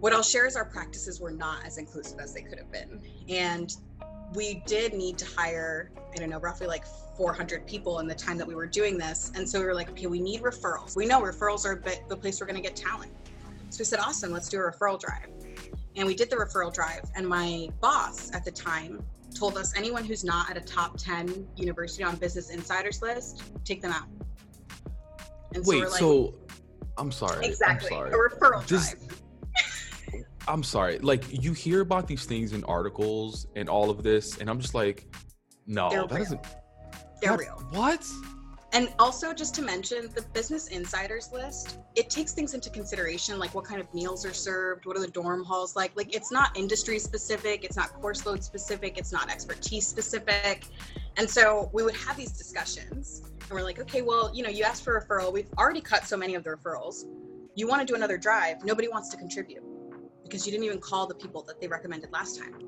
what I'll share is our practices were not as inclusive as they could have been. And we did need to hire, I don't know, roughly like 400 people in the time that we were doing this. And so we were like, okay, we need referrals. We know referrals are the place we're going to get talent. So we said, awesome, let's do a referral drive. And we did the referral drive. And my boss at the time told us anyone who's not at a top 10 University on Business Insiders list, take them out. And so Wait, like, so I'm sorry. Exactly. I'm sorry. A referral Just, drive. I'm sorry. Like you hear about these things in articles and all of this, and I'm just like, no, They're that real. doesn't. They're that, real. What? And also, just to mention, the Business Insiders list, it takes things into consideration, like what kind of meals are served, what are the dorm halls like. Like, it's not industry specific, it's not course load specific, it's not expertise specific. And so we would have these discussions, and we're like, okay, well, you know, you asked for a referral. We've already cut so many of the referrals. You want to do another drive. Nobody wants to contribute because you didn't even call the people that they recommended last time.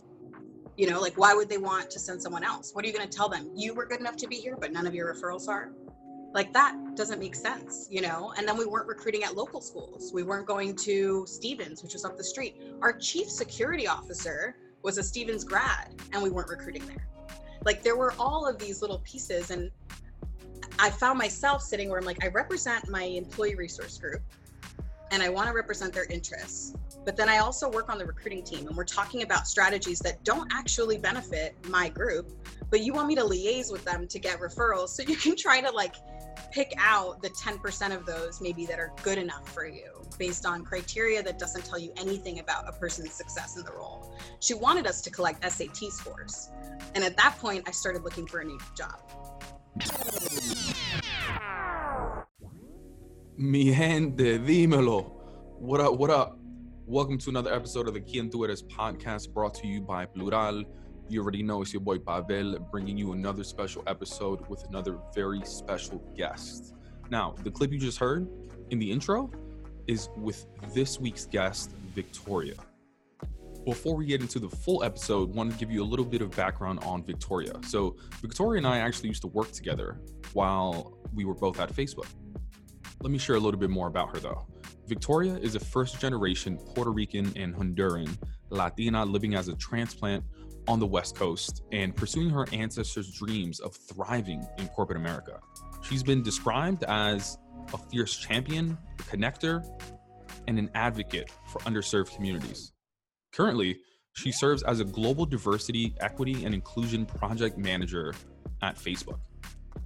You know, like why would they want to send someone else? What are you going to tell them? You were good enough to be here, but none of your referrals are. Like that doesn't make sense, you know? And then we weren't recruiting at local schools. We weren't going to Stevens, which was up the street. Our chief security officer was a Stevens grad, and we weren't recruiting there. Like there were all of these little pieces. And I found myself sitting where I'm like, I represent my employee resource group and I want to represent their interests. But then I also work on the recruiting team and we're talking about strategies that don't actually benefit my group, but you want me to liaise with them to get referrals so you can try to like pick out the 10% of those maybe that are good enough for you based on criteria that doesn't tell you anything about a person's success in the role. She wanted us to collect SAT scores. And at that point, I started looking for a new job. Mi gente, dímelo. What up, what up? Welcome to another episode of the Quien Tú Eres podcast brought to you by Plural. You already know it's your boy Pavel bringing you another special episode with another very special guest. Now, the clip you just heard in the intro is with this week's guest, Victoria. Before we get into the full episode, I want to give you a little bit of background on Victoria. So, Victoria and I actually used to work together while we were both at Facebook. Let me share a little bit more about her though. Victoria is a first generation Puerto Rican and Honduran Latina living as a transplant on the West Coast and pursuing her ancestors' dreams of thriving in corporate America. She's been described as a fierce champion, a connector, and an advocate for underserved communities. Currently, she serves as a global diversity, equity, and inclusion project manager at Facebook.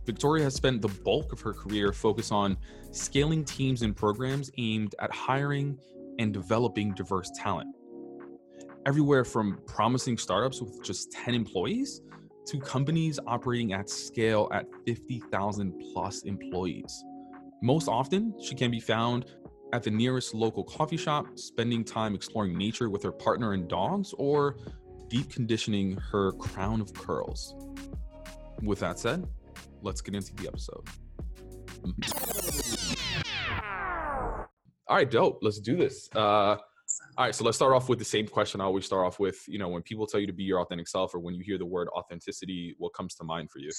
Victoria has spent the bulk of her career focused on scaling teams and programs aimed at hiring and developing diverse talent. Everywhere from promising startups with just 10 employees to companies operating at scale at 50,000 plus employees. Most often, she can be found at the nearest local coffee shop, spending time exploring nature with her partner and dogs, or deep conditioning her crown of curls. With that said, let's get into the episode. All right, dope. Let's do this. Uh, all right, so let's start off with the same question I always start off with. You know, when people tell you to be your authentic self, or when you hear the word authenticity, what comes to mind for you?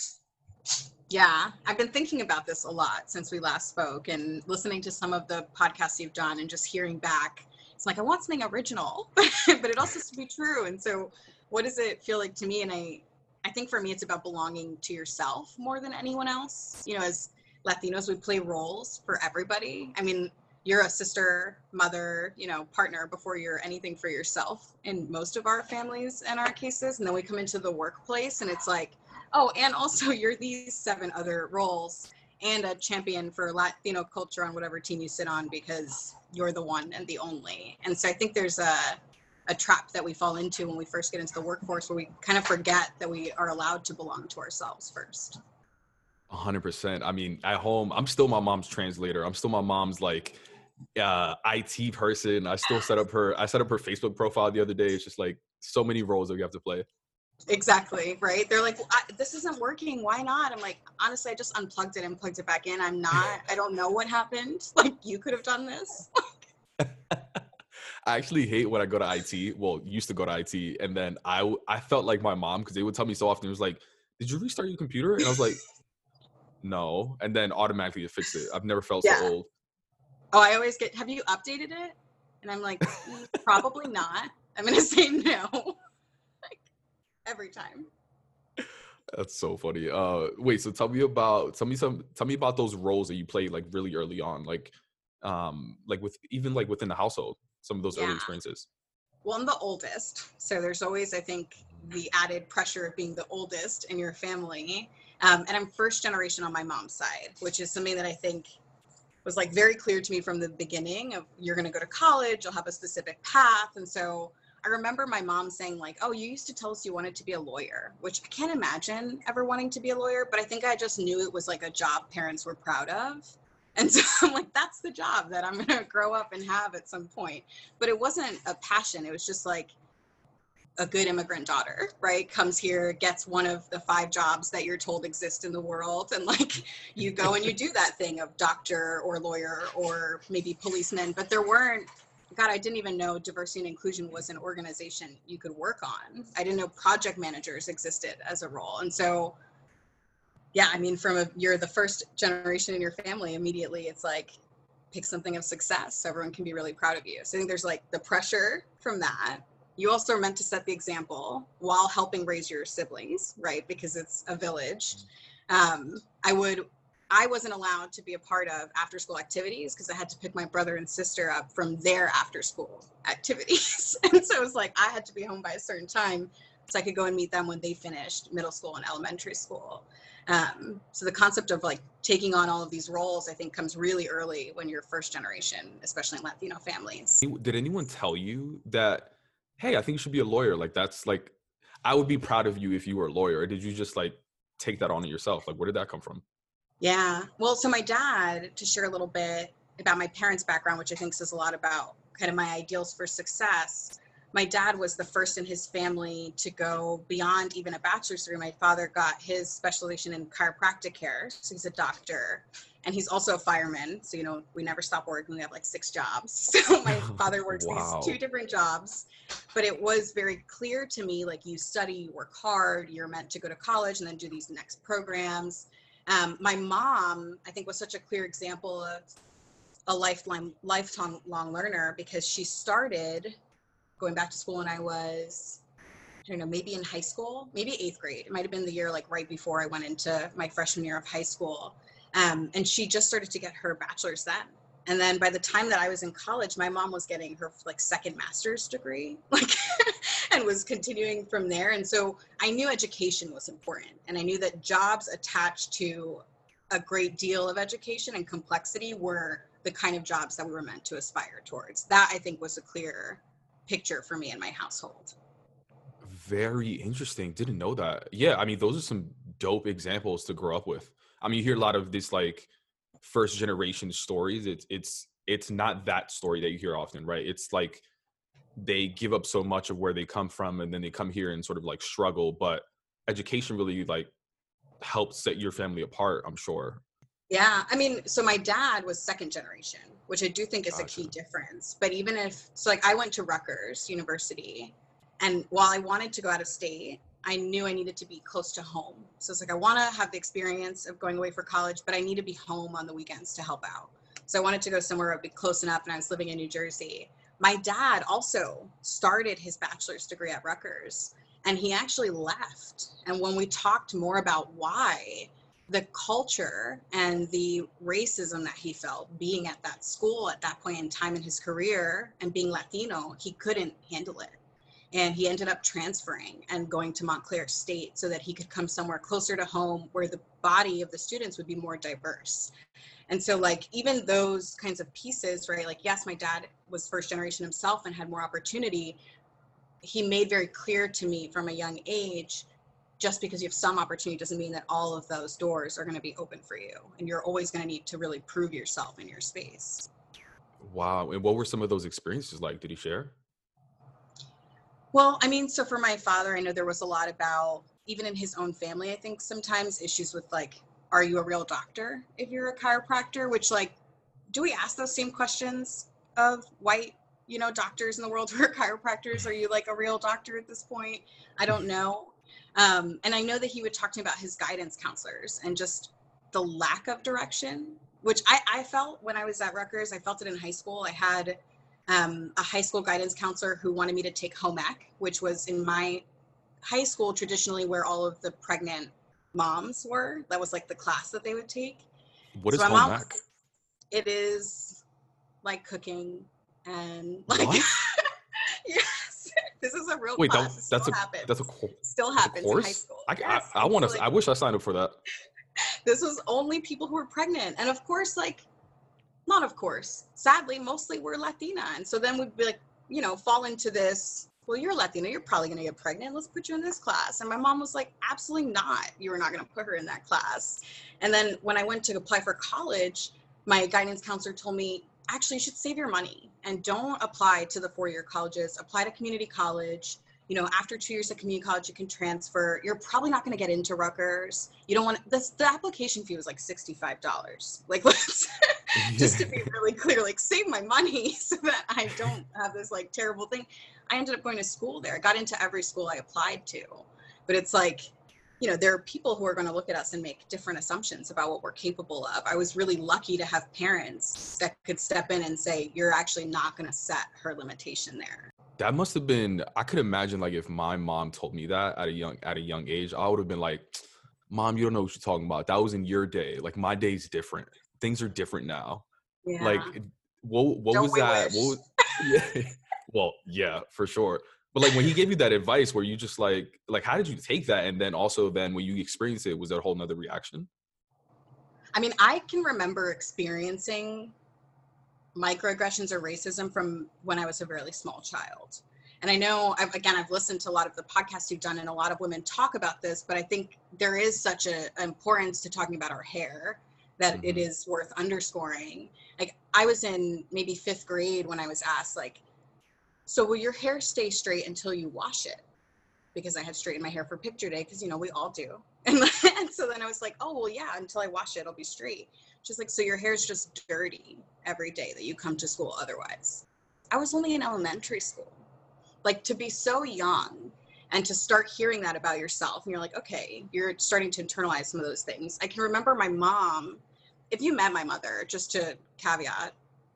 Yeah, I've been thinking about this a lot since we last spoke and listening to some of the podcasts you've done and just hearing back. It's like I want something original, but it also has to be true. And so, what does it feel like to me? And I, I think for me, it's about belonging to yourself more than anyone else. You know, as Latinos, we play roles for everybody. I mean, you're a sister, mother, you know, partner before you're anything for yourself in most of our families and our cases. And then we come into the workplace and it's like, oh, and also you're these seven other roles and a champion for Latino culture on whatever team you sit on because you're the one and the only. And so I think there's a a trap that we fall into when we first get into the workforce where we kind of forget that we are allowed to belong to ourselves first. 100%. I mean, at home, I'm still my mom's translator. I'm still my mom's like uh IT person. I still set up her I set up her Facebook profile the other day. It's just like so many roles that we have to play. Exactly, right? They're like, this isn't working. Why not? I'm like, honestly, I just unplugged it and plugged it back in. I'm not, I don't know what happened. Like, you could have done this. I actually hate when I go to IT. Well, used to go to IT, and then I I felt like my mom because they would tell me so often. It was like, "Did you restart your computer?" And I was like, "No," and then automatically it fixed it. I've never felt yeah. so old. Oh, I always get. Have you updated it? And I'm like, "Mm, probably not. I'm gonna say no. like every time. That's so funny. Uh, wait. So tell me about tell me some tell me about those roles that you played like really early on, like, um, like with even like within the household. Some of those early experiences. Well, I'm the oldest, so there's always, I think, the added pressure of being the oldest in your family. Um, and I'm first generation on my mom's side, which is something that I think was like very clear to me from the beginning of you're going to go to college, you'll have a specific path. And so I remember my mom saying like, "Oh, you used to tell us you wanted to be a lawyer," which I can't imagine ever wanting to be a lawyer, but I think I just knew it was like a job parents were proud of. And so I'm like, that's the job that I'm going to grow up and have at some point but it wasn't a passion. It was just like a good immigrant daughter, right? Comes here, gets one of the five jobs that you're told exist in the world, and like you go and you do that thing of doctor or lawyer or maybe policeman. But there weren't. God, I didn't even know diversity and inclusion was an organization you could work on. I didn't know project managers existed as a role, and so yeah, I mean, from a you're the first generation in your family. Immediately, it's like pick something of success so everyone can be really proud of you. So I think there's like the pressure from that. You also are meant to set the example while helping raise your siblings, right? Because it's a village. Um, I would, I wasn't allowed to be a part of after school activities because I had to pick my brother and sister up from their after school activities. and so it was like I had to be home by a certain time so I could go and meet them when they finished middle school and elementary school. Um, so the concept of like taking on all of these roles, I think, comes really early when you're first generation, especially in Latino families. Did anyone tell you that? Hey, I think you should be a lawyer. Like that's like, I would be proud of you if you were a lawyer. Or did you just like take that on yourself? Like, where did that come from? Yeah. Well, so my dad, to share a little bit about my parents' background, which I think says a lot about kind of my ideals for success. My dad was the first in his family to go beyond even a bachelor's degree. My father got his specialization in chiropractic care. So he's a doctor and he's also a fireman. So, you know, we never stop working. We have like six jobs. So my father works Wow. these two different jobs. But it was very clear to me like you study, you work hard, you're meant to go to college and then do these next programs. Um, my mom, I think, was such a clear example of a lifelong, lifetime long learner because she started going back to school when I was, I don't know, maybe in high school, maybe eighth grade. It might have been the year like right before I went into my freshman year of high school. Um, and she just started to get her bachelor's then. And then by the time that I was in college, my mom was getting her like second master's degree, like, and was continuing from there. And so I knew education was important, and I knew that jobs attached to a great deal of education and complexity were the kind of jobs that we were meant to aspire towards. That I think was a clear picture for me in my household. Very interesting. Didn't know that. Yeah, I mean, those are some dope examples to grow up with. I mean, you hear a lot of this like first generation stories. It's it's it's not that story that you hear often, right? It's like they give up so much of where they come from and then they come here and sort of like struggle, but education really like helps set your family apart, I'm sure. Yeah, I mean, so my dad was second generation, which I do think is a key difference. But even if, so like I went to Rutgers University, and while I wanted to go out of state, I knew I needed to be close to home. So it's like I want to have the experience of going away for college, but I need to be home on the weekends to help out. So I wanted to go somewhere that would be close enough, and I was living in New Jersey. My dad also started his bachelor's degree at Rutgers, and he actually left. And when we talked more about why, the culture and the racism that he felt being at that school at that point in time in his career and being Latino, he couldn't handle it. And he ended up transferring and going to Montclair State so that he could come somewhere closer to home where the body of the students would be more diverse. And so, like, even those kinds of pieces, right? Like, yes, my dad was first generation himself and had more opportunity. He made very clear to me from a young age just because you have some opportunity doesn't mean that all of those doors are going to be open for you and you're always going to need to really prove yourself in your space Wow. And what were some of those experiences like? Did he share? well i mean so for my father i know there was a lot about even in his own family i think sometimes issues with like are you a real doctor if you're a chiropractor which like do we ask those same questions of white you know doctors in the world who are chiropractors are you like a real doctor at this point i don't know um, and i know that he would talk to me about his guidance counselors and just the lack of direction which I, I felt when i was at rutgers i felt it in high school i had um, a high school guidance counselor who wanted me to take home ec, which was in my high school traditionally where all of the pregnant moms were. That was like the class that they would take. What is So my home ec? It is like cooking and like this is a real Wait, that, that's still a happens. that's a co- still that's a happens in high school. I, Yes, I, I want to. like- I wish I signed up for that. this was only people who were pregnant and of course like not of course sadly mostly we're latina and so then we'd be like you know fall into this well you're latina you're probably going to get pregnant let's put you in this class and my mom was like absolutely not you were not going to put her in that class and then when i went to apply for college my guidance counselor told me actually you should save your money and don't apply to the four-year colleges. Apply to community college. You know after two years of community college you can transfer. You're probably not going to get into rutgers. You don't want this the application fee was like $65 like let's just to be really clear like save my money so that i don't have this like terrible thing. I ended up going to school there. I got into every school i applied to but it's like you know there are people who are going to look at us and make different assumptions about what we're capable of i was really lucky to have parents that could step in and say you're actually not going to set her limitation there That must have been. I could imagine like if my mom told me that at a young at a young age, I would have been like, "Mom, you don't know what you're talking about. That was in your day. Like my day's different. Things are different now. yeah Like, what what Don't was that? What was, yeah. well, yeah, for sure. But like when he gave you that advice, where you just like like how did you take that? And then also then when you experienced it, was that a whole nother reaction? I mean, I can remember experiencing microaggressions or racism from when I was a really small child. And I know, I've, again, I've listened to a lot of the podcasts you've done, and a lot of women talk about this, but I think there is such a importance to talking about our hair that it Mhm. is worth underscoring. Like, I was in maybe fifth grade when I was asked, like, so will your hair stay straight until you wash it? Because I had straightened my hair for picture day, because you know we all do. And, and so then I was like, oh well, yeah, until I wash it, it'll be straight. She's like, so your hair's just dirty every day that you come to school otherwise. I was only in elementary school. Like to be so young and to start hearing that about yourself, and you're like, okay, you're starting to internalize some of those things. I can remember my mom, if you met my mother, just to caveat,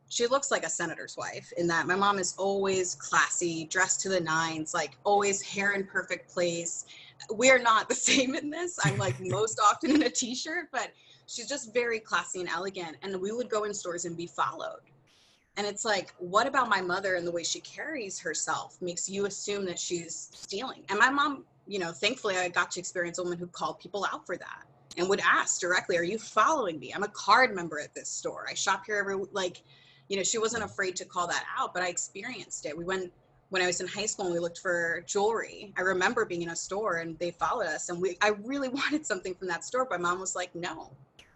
she looks like a senator's wife in that my mom is always classy, dressed to the nines, like always hair in perfect place. We're not the same in this. I'm like most often in a t-shirt, but she's just very classy and elegant. And we would go in stores and be followed. And it's like, what about my mother and the way she carries herself makes you assume that she's stealing? And my mom, you know, thankfully I got to experience a woman who called people out for that and would ask directly, Are you following me? I'm a card member at this store. I shop here every like, you know, she wasn't afraid to call that out, but I experienced it. We went when I was in high school and we looked for jewelry. I remember being in a store and they followed us and we I really wanted something from that store, but mom was like, no.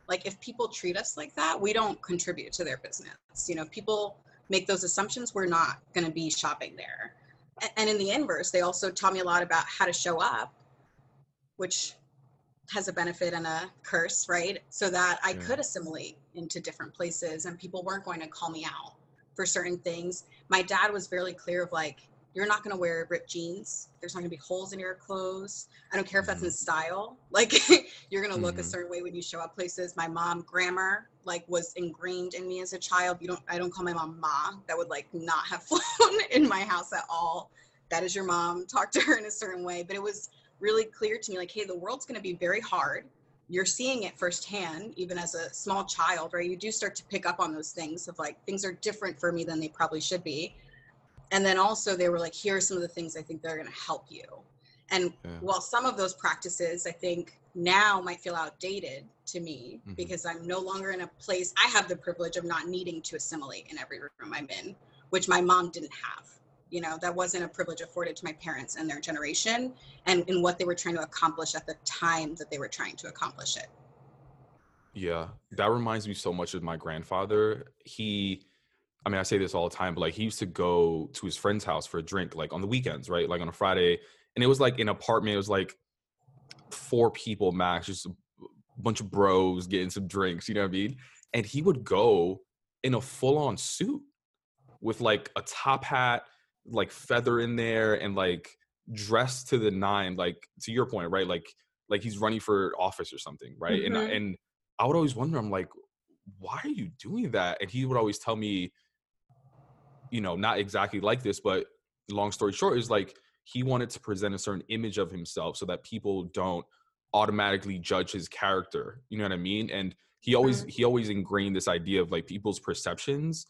Like if people treat us like that, we don't contribute to their business. You know, if people make those assumptions, we're not going to be shopping there. And in the inverse, they also taught me a lot about how to show up, which has a benefit and a curse, right? So that I Yeah. could assimilate into different places and people weren't going to call me out for certain things. My dad was very clear of like, you're not going to wear ripped jeans. There's not going to be holes in your clothes. I don't care if that's in style. Like you're going to look a Mhm. certain way when you show up places. My mom grammar like was ingrained in me as a child. You don't I don't call my mom ma. That would like not have flown in my house at all. That is your mom. Talk to her in a certain way, but it was really clear to me like hey, the world's going to be very hard. You're seeing it firsthand even as a small child, right? You do start to pick up on those things of like things are different for me than they probably should be and then also they were like here are some of the things i think that are going to help you and Yeah. while some of those practices i think now might feel outdated to me Mhm. because i'm no longer in a place i have the privilege of not needing to assimilate in every room i'm in which my mom didn't have you know that wasn't a privilege afforded to my parents and their generation and in what they were trying to accomplish at the time that they were trying to accomplish it Yeah, that reminds me so much of my grandfather. He, I mean, I say this all the time, but like he used to go to his friend's house for a drink, like on the weekends, right? Like on a Friday, and it was like an apartment. It was like four people max, just a bunch of bros getting some drinks. You know what I mean? And he would go in a full-on suit with like a top hat, like feather in there, and like dressed to the nine. Like to your point, right? Like like he's running for office or something, right? And Mhm. and I would always wonder, I'm like, why are you doing that? And he would always tell me, you know, not exactly like this, but long story short is like he wanted to present a certain image of himself so that people don't automatically judge his character. You know what I mean? And he always Mhm. he always ingrained this idea of like people's perceptions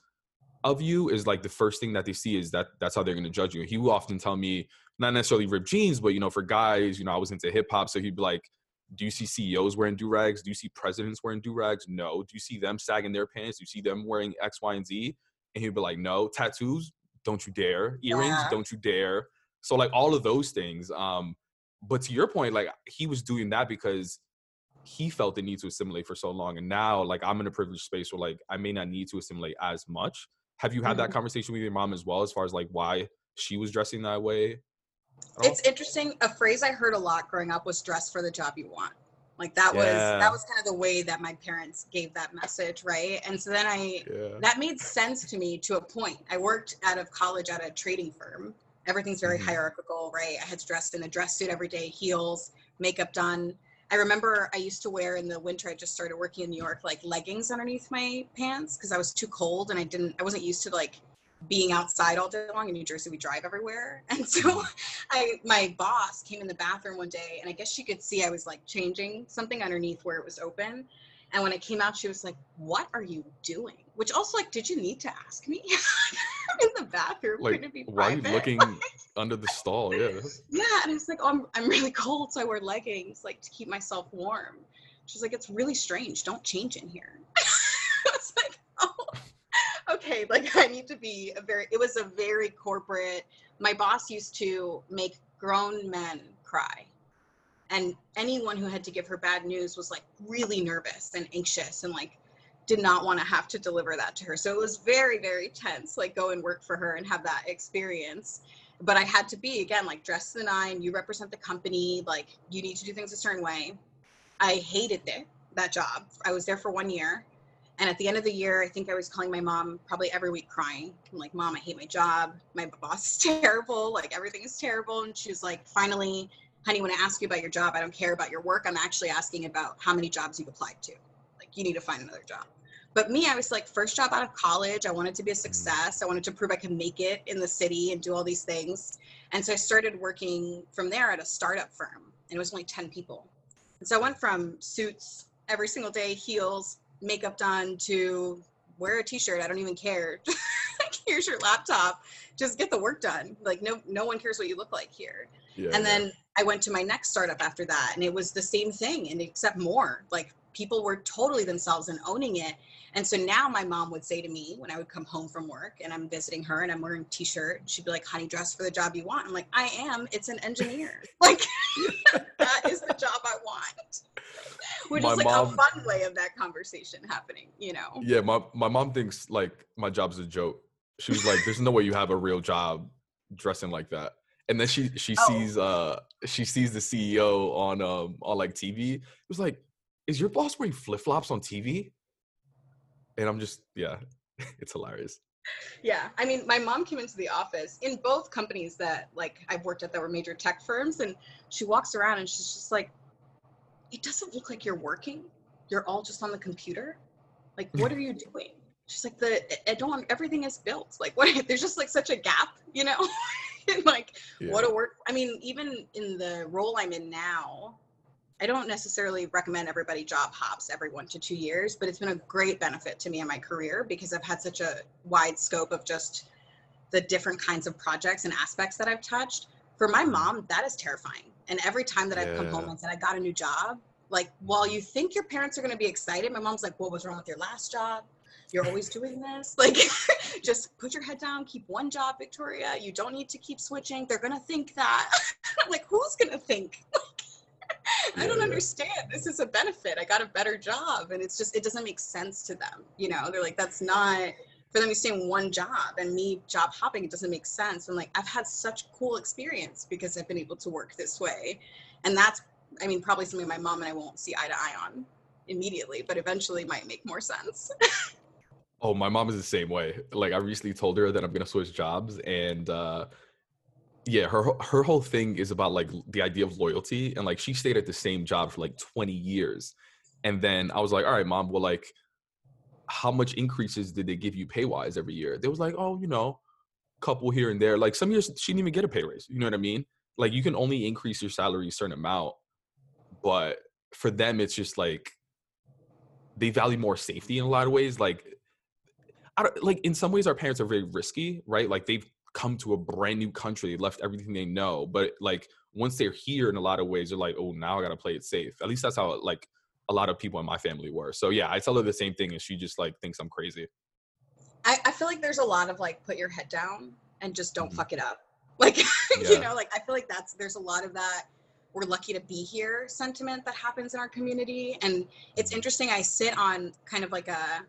of you is like the first thing that they see is that that's how they're going to judge you. He will often tell me not necessarily rip jeans, but you know, for guys, you know, I was into hip hop, so he'd be like, "Do you see CEOs wearing do rags? Do you see presidents wearing do rags? No. Do you see them sagging their pants? Do you see them wearing X, Y, and Z?" And he'd be like, "No. Tattoos? Don't you dare. Earrings? Yeah. Don't you dare." So like all of those things. Um, but to your point, like he was doing that because he felt the need to assimilate for so long, and now like I'm in a privileged space where like I may not need to assimilate as much. Have you had that Mhm. conversation with your mom as well, as far as like why she was dressing that way? It's interesting. A phrase I heard a lot growing up was "dress for the job you want." Like that was that was kind of the way that my parents gave that message, right? And so then I yeah. that made sense to me to a point. I worked out of college at a trading firm. Everything's very Mhm. hierarchical, right? I had to dress in a dress suit every day, heels, makeup done. I remember I used to wear in the winter. I just started working in New York, like leggings underneath my pants because I was too cold and I didn't. I wasn't used to like being outside all day long. In New Jersey, we drive everywhere, and so I my boss came in the bathroom one day, and I guess she could see I was like changing something underneath where it was open. And when it came out, she was like, "What are you doing?" Which also, like, did you need to ask me? In the bathroom. Like, why are you looking under the stall? Yeah. Yeah, and I was like, oh, I'm, I'm really cold, so I wear leggings, like to keep myself warm. She's like, it's really strange. Don't change in here. I was like, oh, okay. Like I need to be a very. It was a very corporate. My boss used to make grown men cry, and anyone who had to give her bad news was like really nervous and anxious and like did not want to have to deliver that to her. So it was very, very tense. Like go and work for her and have that experience but I had to be again like dress the nine. You represent the company. Like you need to do things a certain way. I hated it that job. I was there for one year, and at the end of the year, I think I was calling my mom probably every week crying. I'm like, "Mom, I hate my job. My boss is terrible. Like everything is terrible." And she was like, "Finally, honey, when I ask you about your job, I don't care about your work. I'm actually asking about how many jobs you've applied to. Like you need to find another job." But me, I was like, first job out of college. I wanted to be a mm. success. I wanted to prove I could make it in the city and do all these things. And so I started working from there at a startup firm, and it was only 10 people. And so I went from suits every single day, heels, makeup done, to wear a t-shirt. I don't even care. like, here's your laptop. Just get the work done. Like no, no one cares what you look like here. Yeah. And yeah. I went to my next startup after that, and it was the same thing, and except more. Like people were totally themselves and owning it. And so now my mom would say to me when I would come home from work and I'm visiting her and I'm wearing a t-shirt, she'd be like, honey, dress for the job you want. I'm like, I am. It's an engineer. like that is the job I want. Which My is like mom- a fun way of that conversation happening, you know? yeah, my my mom thinks like my job's a joke. She was like, "There's no way you have a real job dressing like that." And then she she Oh. sees uh she sees the CEO on um on like TV. It was like, "Is your boss wearing flip flops on TV?" And I'm just yeah, it's hilarious. Yeah, I mean, my mom came into the office in both companies that like I've worked at that were major tech firms, and she walks around and she's just like, "It doesn't look like you're working. You're all just on the computer. Like, what are you doing?" She's like, "The I don't. Everything is built. Like, what? There's just like such a gap, you know." And like, Yeah. what a work. I mean, even in the role I'm in now, I don't necessarily recommend everybody job hops every one to two years, but it's been a great benefit to me in my career because I've had such a wide scope of just the different kinds of projects and aspects that I've touched. For my mm-hmm. mom, that is terrifying. And every time that I've come home and said, I got a new job, like while you think your parents are going to be excited, my mom's like, What was wrong with your last job? You're always doing this. Like, just put your head down, keep one job, Victoria. You don't need to keep switching. They're going to think that. I'm like, Who's going to think? I don't yeah. understand. This is a benefit. I got a better job. And it's just, it doesn't make sense to them. You know, they're like, that's not for them to stay in one job and me job hopping. It doesn't make sense. And like, I've had such cool experience because I've been able to work this way. And that's, I mean, probably something my mom and I won't see eye to eye on immediately, but eventually might make more sense. Oh, my mom is the same way. Like I recently told her that I'm gonna switch jobs, and uh yeah, her her whole thing is about like the idea of loyalty, and like she stayed at the same job for like 20 years, and then I was like, all right, mom, well, like, how much increases did they give you pay wise every year? They was like, oh, you know, couple here and there. Like some years she didn't even get a pay raise. You know what I mean? Like you can only increase your salary a certain amount, but for them it's just like they value more safety in a lot of ways. Like I don't like in some ways our parents are very risky, right? Like they've come to a brand new country, they left everything they know, but like once they're here in a lot of ways, they're like, oh, now I gotta play it safe. At least that's how like a lot of people in my family were. So yeah, I tell her the same thing, and she just like thinks I'm crazy. I, I feel like there's a lot of like put your head down and just don't mm-hmm. fuck it up. Like yeah. you know, like I feel like that's there's a lot of that we're lucky to be here sentiment that happens in our community. And it's mm-hmm. interesting, I sit on kind of like a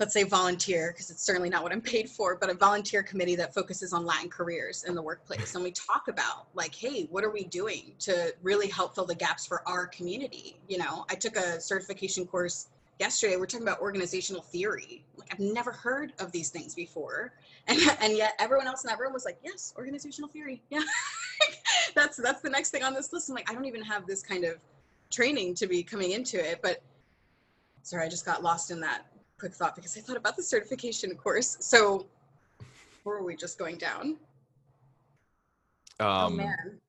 let's say volunteer because it's certainly not what i'm paid for but a volunteer committee that focuses on latin careers in the workplace. And we talk about like hey what are we doing to really help fill the gaps for our community? You know i took a certification course yesterday. We're talking about organizational theory. Like i've never heard of these things before. And, and yet everyone else in that room was like yes organizational theory. Yeah. That's that's the next thing on this list. I'm like i don't even have this kind of training to be coming into it but sorry i just got lost in that quick thought because I thought about the certification course. So, where are we just going down? Um, oh man.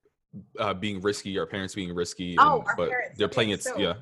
Uh, being risky, our parents being risky. Oh, and, our but parents. They're playing it. So, yeah.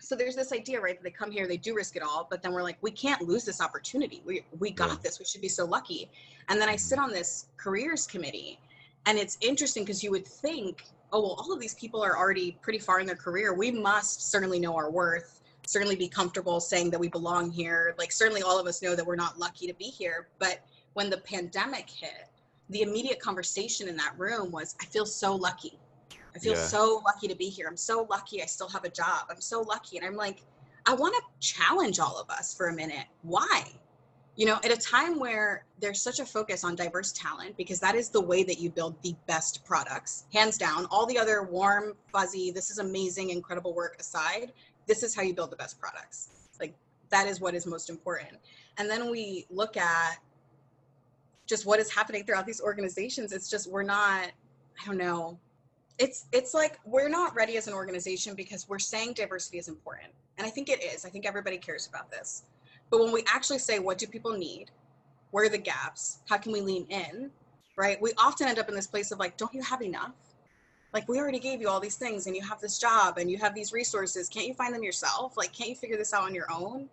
So there's this idea, right? That they come here, they do risk it all, but then we're like, we can't lose this opportunity. We we got yeah. this. We should be so lucky. And then I sit mm-hmm. on this careers committee, and it's interesting because you would think, oh well, all of these people are already pretty far in their career. We must certainly know our worth certainly be comfortable saying that we belong here. Like, certainly all of us know that we're not lucky to be here. But when the pandemic hit, the immediate conversation in that room was, I feel so lucky. I feel yeah. so lucky to be here. I'm so lucky I still have a job. I'm so lucky. And I'm like, I want to challenge all of us for a minute. Why? You know, at a time where there's such a focus on diverse talent, because that is the way that you build the best products, hands down. All the other warm, fuzzy, this is amazing, incredible work aside, this is how you build the best products. Like that is what is most important. And then we look at just what is happening throughout these organizations. It's just we're not, I don't know. It's it's like we're not ready as an organization because we're saying diversity is important. And I think it is. I think everybody cares about this. But when we actually say what do people need? Where are the gaps? How can we lean in? Right? We often end up in this place of like, don't you have enough? Like we already gave you all these things and you have this job and you have these resources. Can't you find them yourself? Like can't you figure this out on your own?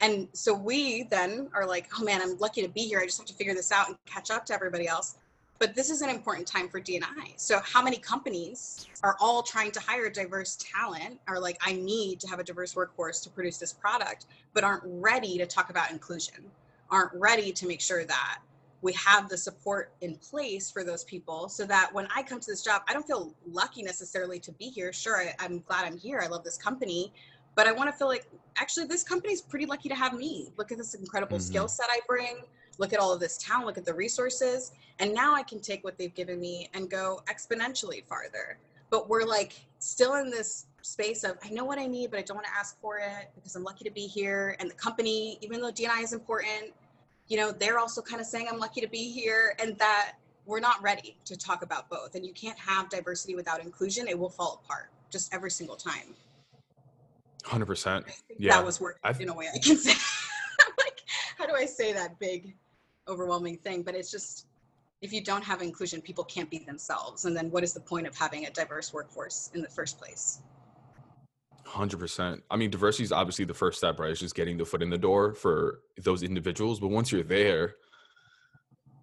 And so we then are like oh man i'm lucky to be here. I just have to figure this out and catch up to everybody else. But this is an important time for dni so how many companies are all trying to hire diverse talent are like i need to have a diverse workforce to produce this product but aren't ready to talk about inclusion aren't ready to make sure that we have the support in place for those people so that when I come to this job, I don't feel lucky necessarily to be here. Sure, I, am glad I'm here. I love this company, but I want to feel like actually this company's pretty lucky to have me. Look at this incredible mm-hmm. skill set I bring. Look at all of this talent. Look at the resources. And now I can take what they've given me and go exponentially farther. But we're like still in this space of I know what I need, but I don't want to ask for it because I'm lucky to be here. And the company, even though DNI is important, you know, they're also kind of saying, I'm lucky to be here, and that we're not ready to talk about both. And you can't have diversity without inclusion, it will fall apart just every single time. 100%. Yeah. That was working I've, in a way I can say. like, how do I say that big, overwhelming thing? But it's just, if you don't have inclusion, people can't be themselves. And then what is the point of having a diverse workforce in the first place? Hundred percent. I mean, diversity is obviously the first step, right? It's just getting the foot in the door for those individuals. But once you're there,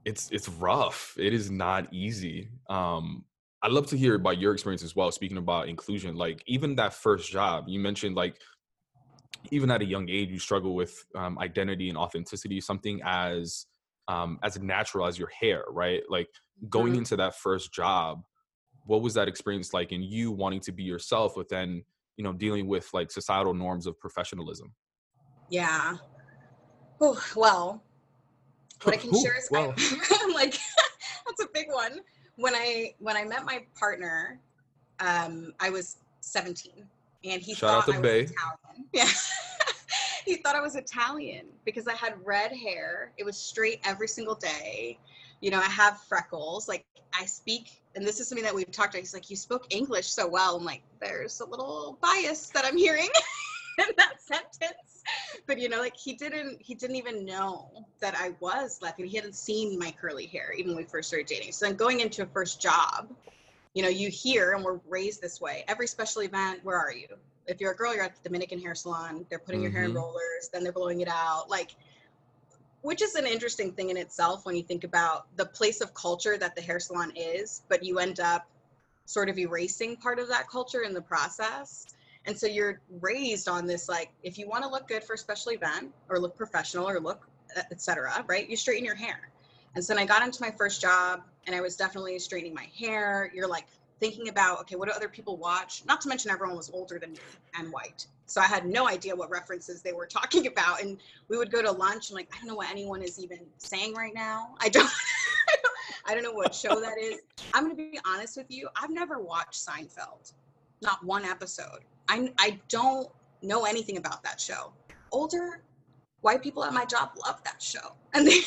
it's it's rough. It is not easy. Um, I'd love to hear about your experience as well. Speaking about inclusion, like even that first job, you mentioned like even at a young age, you struggle with um, identity and authenticity, something as um, as natural as your hair, right? Like going mm-hmm. into that first job, what was that experience like? And you wanting to be yourself, but then you know dealing with like societal norms of professionalism yeah Ooh, well what i can Ooh, share is well. I'm like that's a big one when i when i met my partner um i was 17 and he Shout thought I was Italian. Yeah. he thought I was Italian because I had red hair. It was straight every single day. You know, I have freckles. Like I speak and this is something that we've talked about. He's like, you spoke English so well. I'm like, there's a little bias that I'm hearing. in that sentence. But you know, like he didn't he didn't even know that I was Latina. He hadn't seen my curly hair even when we first started dating. So then going into a first job, you know, you hear and we're raised this way. Every special event, where are you? If you're a girl, you're at the Dominican hair salon. They're putting your hair in Mhm. rollers, then they're blowing it out. Like which is an interesting thing in itself when you think about the place of culture that the hair salon is, but you end up sort of erasing part of that culture in the process. And so you're raised on this like if you want to look good for a special event or look professional or look uh, etc. right? You straighten your hair. And so when I got into my first job and I was definitely straightening my hair, you're like thinking about okay, what do other people watch? Not to mention everyone was older than me and white. So I had no idea what references they were talking about and we would go to lunch and like I don't know what anyone is even saying right now. I don't I don't know what show that is. I'm going to be honest with you. I've never watched Seinfeld. Not one episode. I I don't know anything about that show. Older white people at my job love that show. And they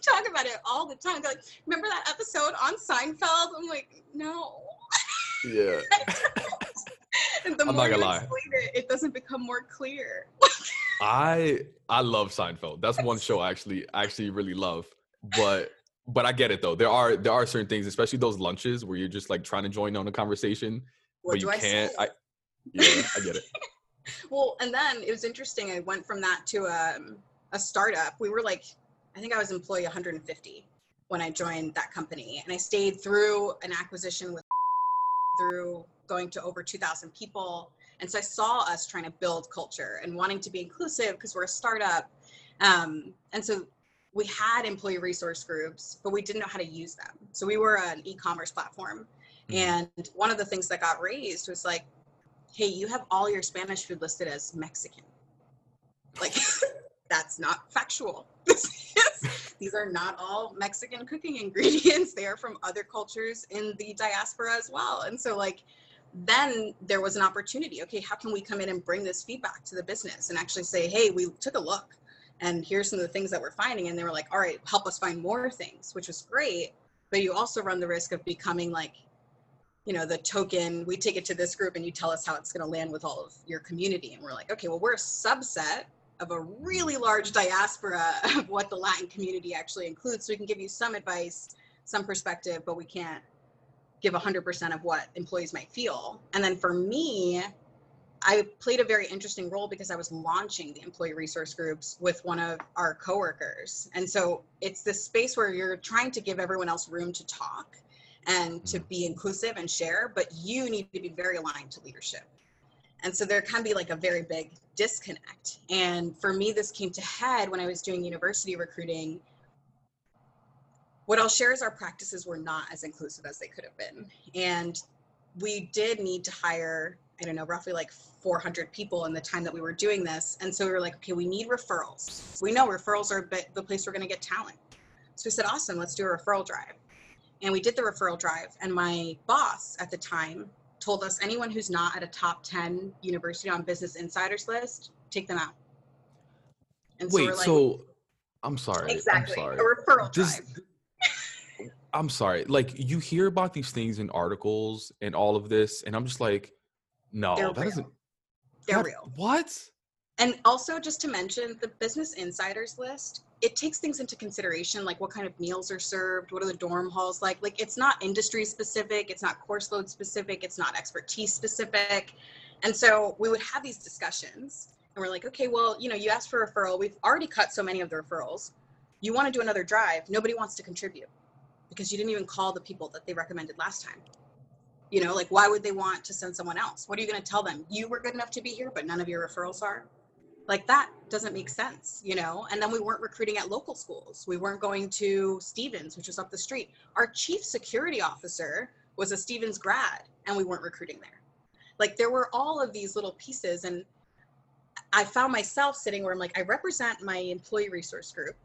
talk about it all the time. They're like, "Remember that episode on Seinfeld?" I'm like, "No." Yeah. The I'm not gonna lie. it, it doesn't become more clear. I I love Seinfeld. That's one show I actually actually really love. But but I get it though. There are there are certain things, especially those lunches where you're just like trying to join on a conversation, What but you I can't. say? I yeah, I get it. Well, and then it was interesting. I went from that to um, a startup. We were like, I think I was employee 150 when I joined that company, and I stayed through an acquisition with through going to over 2,000 people. And so I saw us trying to build culture and wanting to be inclusive because we're a startup. Um, and so we had employee resource groups, but we didn't know how to use them. So we were an e-commerce platform. Mhm. And one of the things that got raised was like, hey, you have all your Spanish food listed as Mexican. Like, that's not factual. These are not all Mexican cooking ingredients. They are from other cultures in the diaspora as well. And so, like, then there was an opportunity. Okay, how can we come in and bring this feedback to the business and actually say, hey, we took a look and here's some of the things that we're finding. And they were like, all right, help us find more things, which was great. But you also run the risk of becoming like, you know, the token, we take it to this group and you tell us how it's going to land with all of your community. And we're like, okay, well, we're a subset of a really large diaspora of what the Latin community actually includes. So we can give you some advice, some perspective, but we can't give 100% of what employees might feel. And then for me, I played a very interesting role because I was launching the employee resource groups with one of our coworkers. And so it's this space where you're trying to give everyone else room to talk and to mm-hmm. be inclusive and share, but you need to be very aligned to leadership. And so there can be like a very big disconnect. And for me, this came to head when I was doing university recruiting. What I'll share is our practices were not as inclusive as they could have been. And we did need to hire, I don't know, roughly like 400 people in the time that we were doing this. And so we were like, okay, we need referrals. We know referrals are the place we're going to get talent. So we said, awesome, let's do a referral drive. And we did the referral drive. And my boss at the time told us anyone who's not at a top 10 University on Business Insiders list, take them out. And Wait, we're like, so I'm sorry. exactly, I'm sorry. a referral Just- drive. I'm sorry. Like you hear about these things in articles and all of this, and I'm just like, no, They're that real. doesn't. They're that- real. What? And also, just to mention, the Business Insiders list, it takes things into consideration, like what kind of meals are served, what are the dorm halls like. Like, it's not industry specific, it's not course load specific, it's not expertise specific. And so we would have these discussions, and we're like, okay, well, you know, you asked for a referral. We've already cut so many of the referrals. You want to do another drive, nobody wants to contribute because you didn't even call the people that they recommended last time. You know, like, why would they want to send someone else? What are you going to tell them? You were good enough to be here, but none of your referrals are like that doesn't make sense you know? And then we weren't recruiting at local schools. We weren't going to stevens which was up the street. Our chief security officer was a stevens grad and we weren't recruiting there. Like there were all of these little pieces and i found myself sitting where i'm like i represent my employee resource group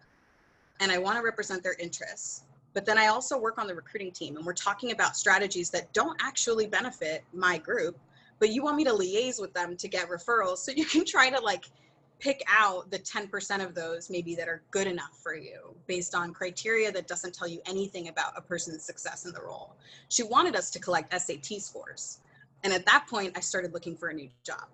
and i want to represent their interests but then i also work on the recruiting team and we're talking about strategies that don't actually benefit my group but you want me to liaise with them to get referrals so you can try to like pick out the 10% of those maybe that are good enough for you based on criteria that doesn't tell you anything about a person's success in the role. She wanted us to collect SAT scores. And at that point, I started looking for a new job.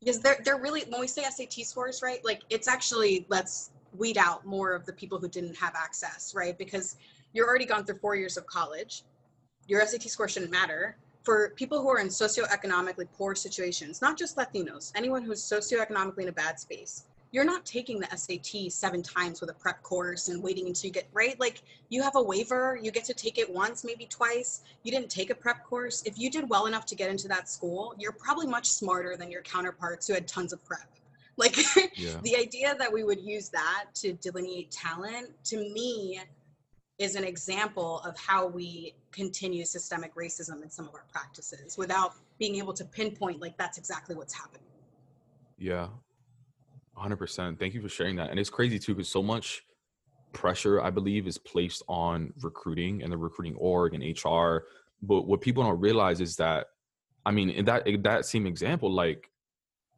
because they're they're really when we say SAT scores, right? Like it's actually let's weed out more of the people who didn't have access, right? Because you're already gone through four years of college. Your SAT score shouldn't matter. For people who are in socioeconomically poor situations, not just Latinos, anyone who's socioeconomically in a bad space, you're not taking the SAT seven times with a prep course and waiting until you get right. Like you have a waiver, you get to take it once, maybe twice. You didn't take a prep course. If you did well enough to get into that school, you're probably much smarter than your counterparts who had tons of prep. Like Yeah. the idea that we would use that to delineate talent to me is an example of how we continue systemic racism in some of our practices without being able to pinpoint like that's exactly what's happening. Yeah. 100%. Thank you for sharing that. And it's crazy too because so much pressure I believe is placed on recruiting and the recruiting org and HR, but what people don't realize is that I mean, in that in that same example like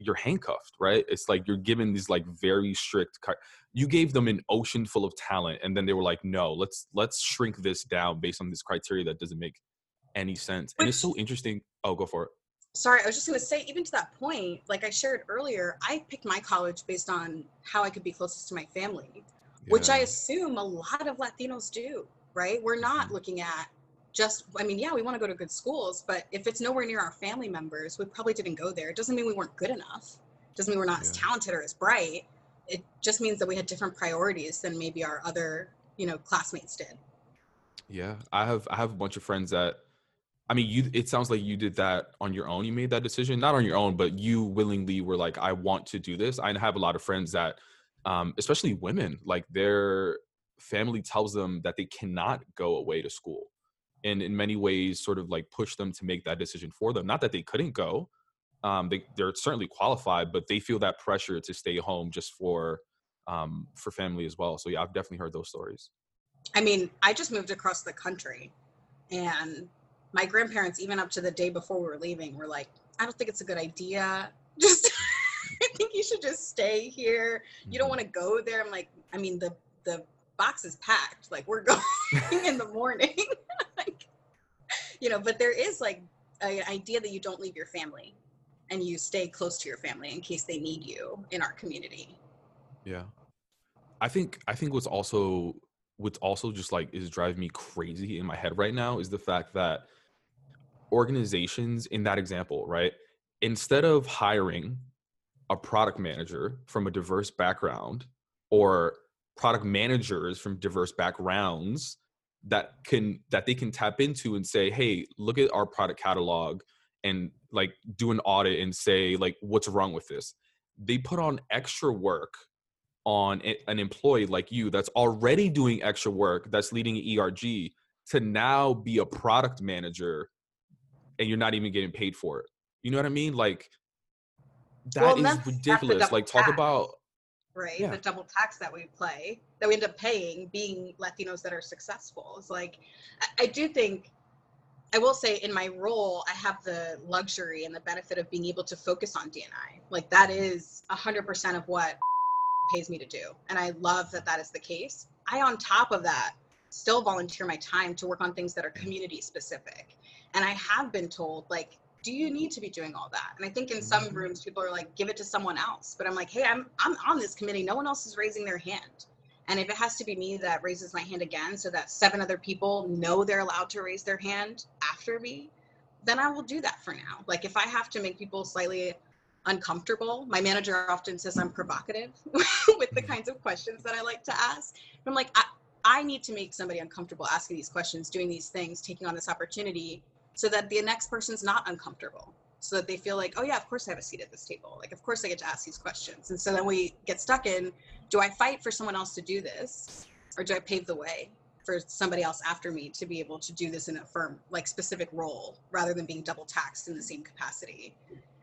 you're handcuffed, right? It's like you're given these like very strict ki- you gave them an ocean full of talent and then they were like, "No, let's let's shrink this down based on this criteria that doesn't make any sense." And it's so interesting. Oh, go for it. sorry, I was just going to say, even to that point, like I shared earlier, I picked my college based on how I could be closest to my family, which I assume a lot of Latinos do, right? We're not Mhm. looking at just, I mean, yeah, we want to go to good schools, but if it's nowhere near our family members, we probably didn't go there. It doesn't mean we weren't good enough. It doesn't mean we're not as talented or as bright. It just means that we had different priorities than maybe our other, you know, classmates did. Yeah, I have I have a bunch of friends that I mean, you it sounds like you did that on your own. You made that decision, not on your own, but you willingly were like I want to do this. I have a lot of friends that um especially women, like their family tells them that they cannot go away to school. And in many ways sort of like push them to make that decision for them. Not that they couldn't go. Um they they're certainly qualified, but they feel that pressure to stay home just for um for family as well. So yeah, I've definitely heard those stories. I mean, I just moved across the country and my grandparents, even up to the day before we were leaving, were like, I don't think it's a good idea. Just, I think you should just stay here. You don't Mhm. want to go there. I'm like, I mean, the, the box is packed. Like, we're going in the morning. you know, but there is like an idea that you don't leave your family and you stay close to your family in case they need you in our community. Yeah. I think I think what's also what's also just like is driving me crazy in my head right now is the fact that organizations in that example, right? Instead of hiring a product manager from a diverse background or product managers from diverse backgrounds that can that they can tap into and say, "Hey, look at our product catalog and like do an audit and say like what's wrong with this." They put on extra work on an employee like you that's already doing extra work that's leading an ERG to now be a product manager and you're not even getting paid for it. You know what I mean? Like that Well, is ridiculous. Like talk about right? Yeah. The double tax that we play, that we end up paying, being Latinos that are successful. It's like, I, I do think, I will say, in my role, I have the luxury and the benefit of being able to focus on DNI. Like that is hundred percent of what pays me to do, and I love that that is the case. I, on top of that, still volunteer my time to work on things that are mm. community specific, and I have been told like do you need to be doing all that? And I think in some Mhm. rooms people are like, give it to someone else. But I'm like, hey, I'm I'm on this committee. No one else is raising their hand. And if it has to be me that raises my hand again so that seven other people know they're allowed to raise their hand after me, then I will do that for now. Like if I have to make people slightly uncomfortable, my manager often says I'm provocative with the Mhm. kinds of questions that I like to ask. And I'm like, I, I need to make somebody uncomfortable asking these questions, doing these things, taking on this opportunity so that the next person's not uncomfortable. So that they feel like oh yeah of course i have a seat at this table. Like of course i get to ask these questions. And so then we get stuck in do i fight for someone else to do this? Or do i pave the way for somebody else after me to be able to do this in a firm like specific role rather than being double taxed in the same capacity?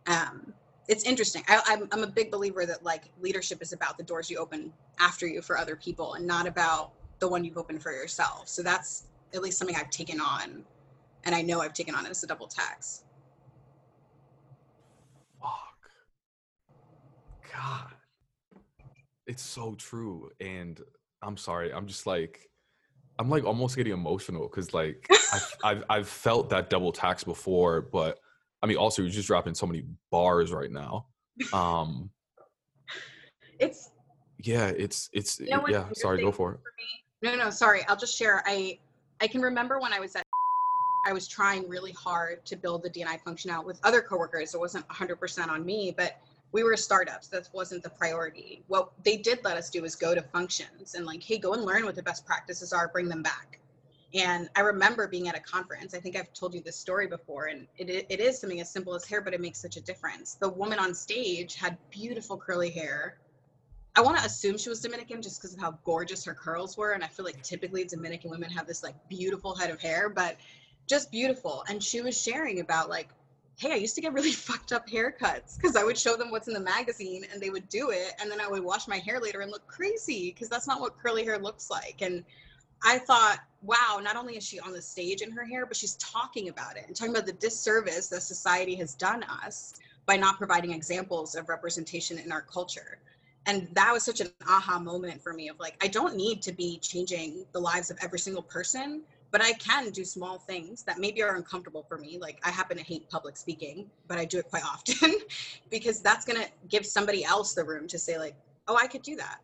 Um, it's interesting. I, I'm, I'm a big believer that like leadership is about the doors you open after you for other people and not about the one you've opened for yourself. So that's at least something i've taken on and I know I've taken on it as a double tax. fuck. God. It's so true. And I'm sorry. I'm just like I'm like almost getting emotional because like I've, I've I've felt that double tax before, but I mean also you're just dropping so many bars right now. Um, it's yeah, it's it's You know yeah. Sorry, go for it. for? No, no, sorry. I'll just share. I I can remember when I was at I was trying really hard to build the DNI function out with other coworkers. It wasn't 100% on me, but we were startups. That wasn't the priority. What they did let us do is go to functions and like, hey, go and learn what the best practices are, bring them back. And I remember being at a conference. I think I've told you this story before, and it, it is something as simple as hair, but it makes such a difference. The woman on stage had beautiful curly hair. I want to assume she was Dominican just because of how gorgeous her curls were. And I feel like typically Dominican women have this like beautiful head of hair, but just beautiful. And she was sharing about like, hey, I used to get really fucked up haircuts because I would show them what's in the magazine and they would do it. And then I would wash my hair later and look crazy because that's not what curly hair looks like. And I thought, wow, not only is she on the stage in her hair, but she's talking about it and talking about the disservice that society has done us by not providing examples of representation in our culture. And that was such an aha moment for me of like, I don't need to be changing the lives of every single person, but I can do small things that maybe are uncomfortable for me. Like I happen to hate public speaking, but I do it quite often because that's going to give somebody else the room to say like, oh, I could do that.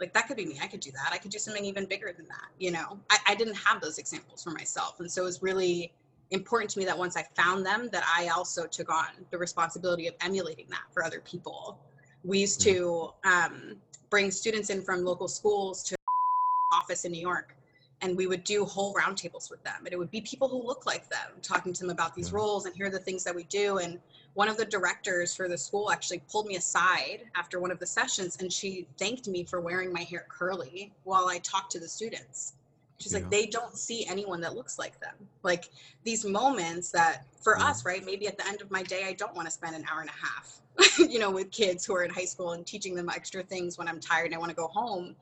Like that could be me i could do that i could do something even bigger than that you know? I, I didn't have those examples for myself and so it was really important to me that once i found them that i also took on the responsibility of emulating that for other people. We used to um, bring students in from local schools to office in new york and we would do whole roundtables with them and it would be people who look like them talking to them about these Yeah. roles and here are the things that we do and one of the directors for the school actually pulled me aside after one of the sessions and she thanked me for wearing my hair curly while I talked to the students. She's Yeah. like, they don't see anyone that looks like them. Like these moments that for Yeah. us, right? Maybe at the end of my day, I don't want to spend an hour and a half, you know, with kids who are in high school and teaching them extra things when I'm tired and I want to go home.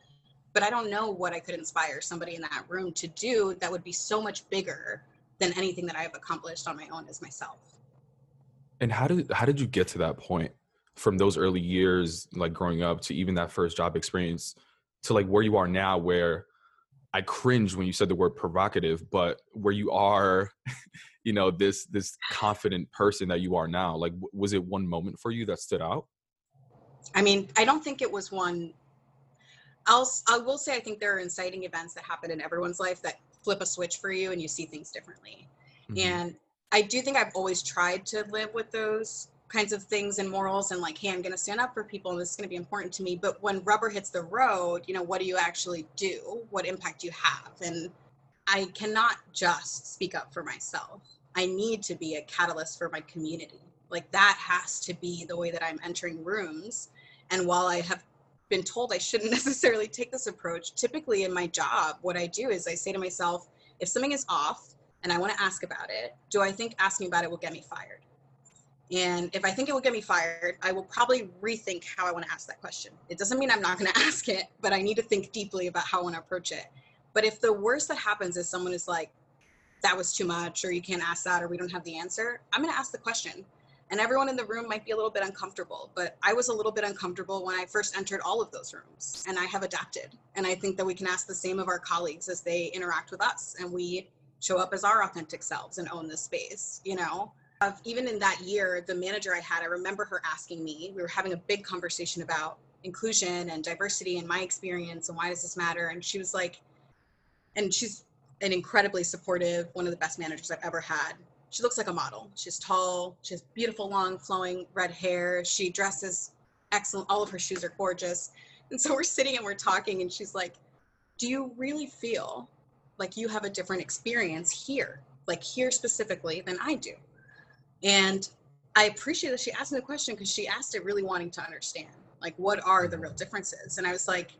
But I don't know what I could inspire somebody in that room to do that would be so much bigger than anything that I've accomplished on my own as myself. And how did how did you get to that point from those early years, like growing up, to even that first job experience, to like where you are now, where I cringed when you said the word provocative, but where you are, you know, this this confident person that you are now. Like, was it one moment for you that stood out? I mean, I don't think it was one. I'll I will say I think there are inciting events that happen in everyone's life that flip a switch for you and you see things differently. Mhm. And I do think I've always tried to live with those kinds of things and morals and like, hey, I'm going to stand up for people and this is going to be important to me. But when rubber hits the road, you know, what do you actually do? What impact do you have? And I cannot just speak up for myself. I need to be a catalyst for my community. Like that has to be the way that I'm entering rooms. And while I have been told I shouldn't necessarily take this approach, typically in my job, what I do is I say to myself, if something is off and I want to ask about it, do I think asking about it will get me fired? And if I think it will get me fired, I will probably rethink how I want to ask that question. It doesn't mean I'm not going to ask it, but I need to think deeply about how I want to approach it. But if the worst that happens is someone is like, that was too much, or you can't ask that, or we don't have the answer, I'm going to ask the question. And everyone in the room might be a little bit uncomfortable, but I was a little bit uncomfortable when I first entered all of those rooms, and I have adapted. And I think that we can ask the same of our colleagues as they interact with us, and we show up as our authentic selves and own the space, you know? Uh, even in that year, the manager I had, I remember her asking me, we were having a big conversation about inclusion and diversity and my experience and why does this matter? And she was like, and she's an incredibly supportive, one of the best managers I've ever had. She looks like a model. She's tall, she has beautiful, long, flowing red hair. She dresses excellent. All of her shoes are gorgeous. And so we're sitting and we're talking, and she's like, Do you really feel like you have a different experience here, like here specifically, than I do? And I appreciate that she asked me the question because she asked it really wanting to understand, like, what are the real differences? And I was like,